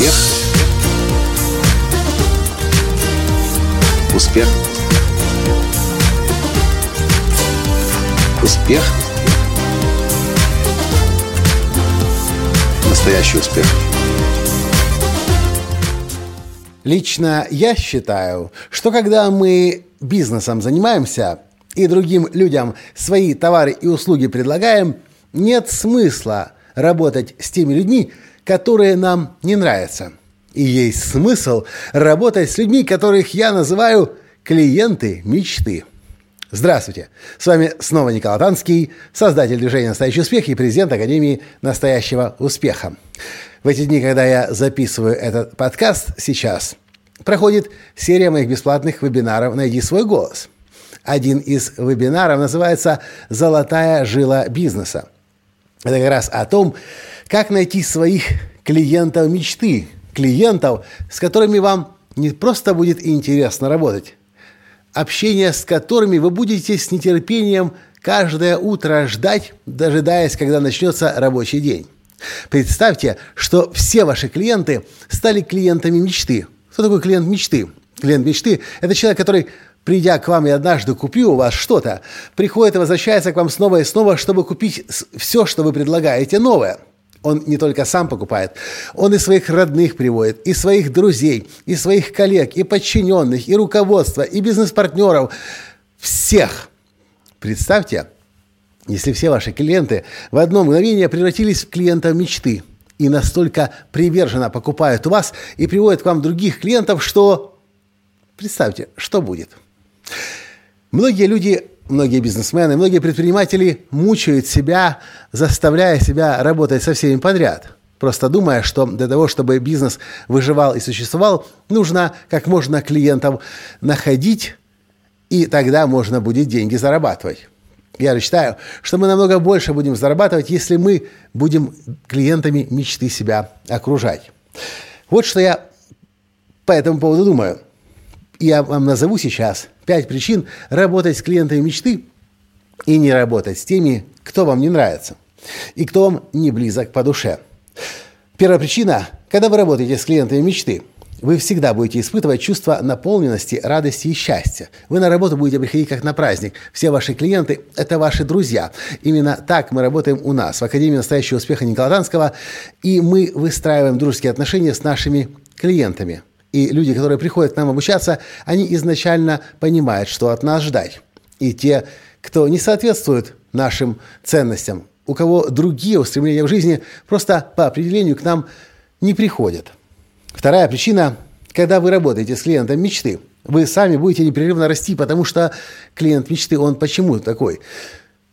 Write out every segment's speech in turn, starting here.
Успех. Успех. Успех. Настоящий успех. Лично я считаю, что когда мы бизнесом занимаемся и другим людям свои товары и услуги предлагаем, нет смысла работать с теми людьми, которые нам не нравятся. И есть смысл работать с людьми, которых я называю клиенты мечты. Здравствуйте! С вами снова Николай Танский, создатель движения «Настоящий успех» и президент Академии «Настоящего успеха». В эти дни, когда я записываю этот подкаст сейчас, проходит серия моих бесплатных вебинаров «Найди свой голос». Один из вебинаров называется «Золотая жила бизнеса». Это как раз о том, как найти своих клиентов мечты, клиентов, с которыми вам не просто будет интересно работать, общение с которыми вы будете с нетерпением каждое утро ждать, дожидаясь, когда начнется рабочий день. Представьте, что все ваши клиенты стали клиентами мечты. Кто такой клиент мечты? Клиент мечты – это человек, который придя к вам и однажды купил у вас что-то, приходит и возвращается к вам снова и снова, чтобы купить все, что вы предлагаете новое – он не только сам покупает, он и своих родных приводит, и своих друзей, и своих коллег, и подчиненных, и руководства, и бизнес-партнеров. Всех. Представьте, если все ваши клиенты в одно мгновение превратились в клиентов мечты и настолько приверженно покупают у вас и приводят к вам других клиентов, что представьте, что будет. Многие люди многие бизнесмены, многие предприниматели мучают себя, заставляя себя работать со всеми подряд. Просто думая, что для того, чтобы бизнес выживал и существовал, нужно как можно клиентов находить, и тогда можно будет деньги зарабатывать. Я считаю, что мы намного больше будем зарабатывать, если мы будем клиентами мечты себя окружать. Вот что я по этому поводу думаю – я вам назову сейчас пять причин работать с клиентами мечты и не работать с теми, кто вам не нравится и кто вам не близок по душе. Первая причина, когда вы работаете с клиентами мечты, вы всегда будете испытывать чувство наполненности, радости и счастья. Вы на работу будете приходить как на праздник. Все ваши клиенты – это ваши друзья. Именно так мы работаем у нас в Академии настоящего успеха Николая Танского, и мы выстраиваем дружеские отношения с нашими клиентами – и люди, которые приходят к нам обучаться, они изначально понимают, что от нас ждать. И те, кто не соответствует нашим ценностям, у кого другие устремления в жизни, просто по определению к нам не приходят. Вторая причина, когда вы работаете с клиентом мечты, вы сами будете непрерывно расти, потому что клиент мечты, он почему такой?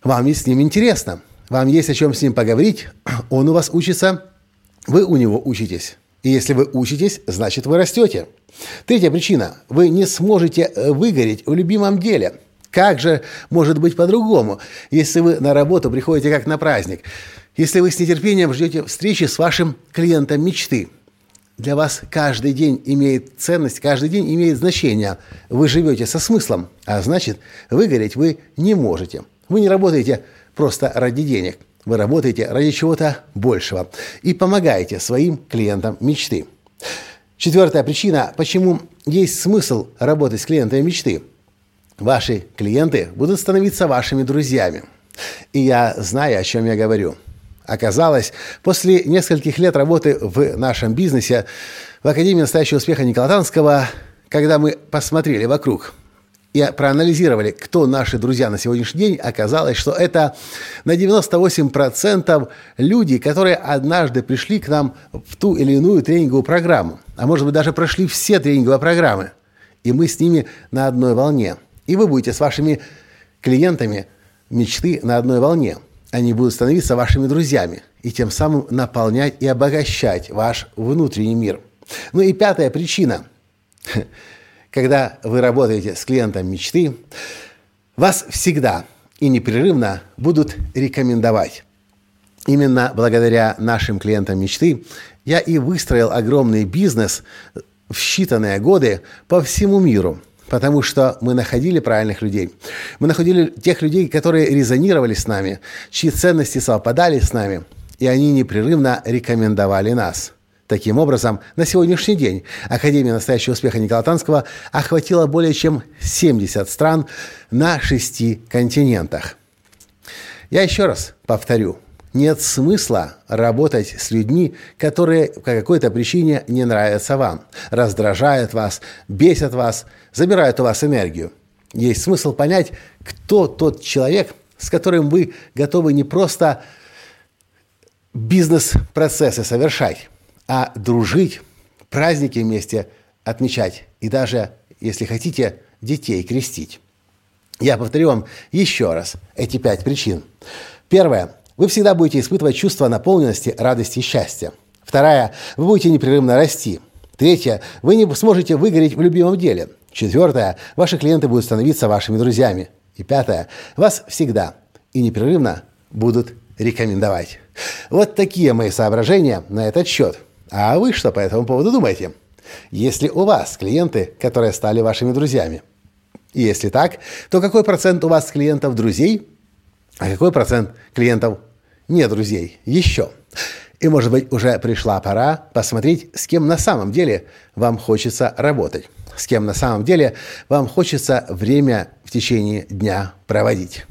Вам есть с ним интересно, вам есть о чем с ним поговорить, он у вас учится, вы у него учитесь. И если вы учитесь, значит вы растете. Третья причина. Вы не сможете э, выгореть в любимом деле. Как же может быть по-другому, если вы на работу приходите как на праздник? Если вы с нетерпением ждете встречи с вашим клиентом мечты? Для вас каждый день имеет ценность, каждый день имеет значение. Вы живете со смыслом, а значит, выгореть вы не можете. Вы не работаете просто ради денег. Вы работаете ради чего-то большего и помогаете своим клиентам мечты. Четвертая причина, почему есть смысл работать с клиентами мечты. Ваши клиенты будут становиться вашими друзьями. И я знаю, о чем я говорю. Оказалось, после нескольких лет работы в нашем бизнесе в Академии настоящего успеха Николая Танского, когда мы посмотрели вокруг, и проанализировали, кто наши друзья на сегодняшний день, оказалось, что это на 98% люди, которые однажды пришли к нам в ту или иную тренинговую программу, а может быть даже прошли все тренинговые программы, и мы с ними на одной волне. И вы будете с вашими клиентами мечты на одной волне. Они будут становиться вашими друзьями и тем самым наполнять и обогащать ваш внутренний мир. Ну и пятая причина – когда вы работаете с клиентом мечты, вас всегда и непрерывно будут рекомендовать. Именно благодаря нашим клиентам мечты я и выстроил огромный бизнес в считанные годы по всему миру, потому что мы находили правильных людей. Мы находили тех людей, которые резонировали с нами, чьи ценности совпадали с нами, и они непрерывно рекомендовали нас. Таким образом, на сегодняшний день Академия настоящего успеха Николая Танского охватила более чем 70 стран на шести континентах. Я еще раз повторю, нет смысла работать с людьми, которые по какой-то причине не нравятся вам, раздражают вас, бесят вас, забирают у вас энергию. Есть смысл понять, кто тот человек, с которым вы готовы не просто бизнес-процессы совершать, а дружить, праздники вместе отмечать и даже, если хотите, детей крестить. Я повторю вам еще раз эти пять причин. Первое. Вы всегда будете испытывать чувство наполненности, радости и счастья. Вторая. Вы будете непрерывно расти. Третье. Вы не сможете выгореть в любимом деле. Четвертое. Ваши клиенты будут становиться вашими друзьями. И пятое. Вас всегда и непрерывно будут рекомендовать. Вот такие мои соображения на этот счет. А вы что по этому поводу думаете? Если у вас клиенты, которые стали вашими друзьями? Если так, то какой процент у вас клиентов друзей, а какой процент клиентов не друзей? Еще. И, может быть, уже пришла пора посмотреть, с кем на самом деле вам хочется работать, с кем на самом деле вам хочется время в течение дня проводить.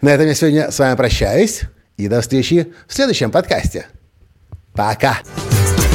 На этом я сегодня с вами прощаюсь и до встречи в следующем подкасте. Пока!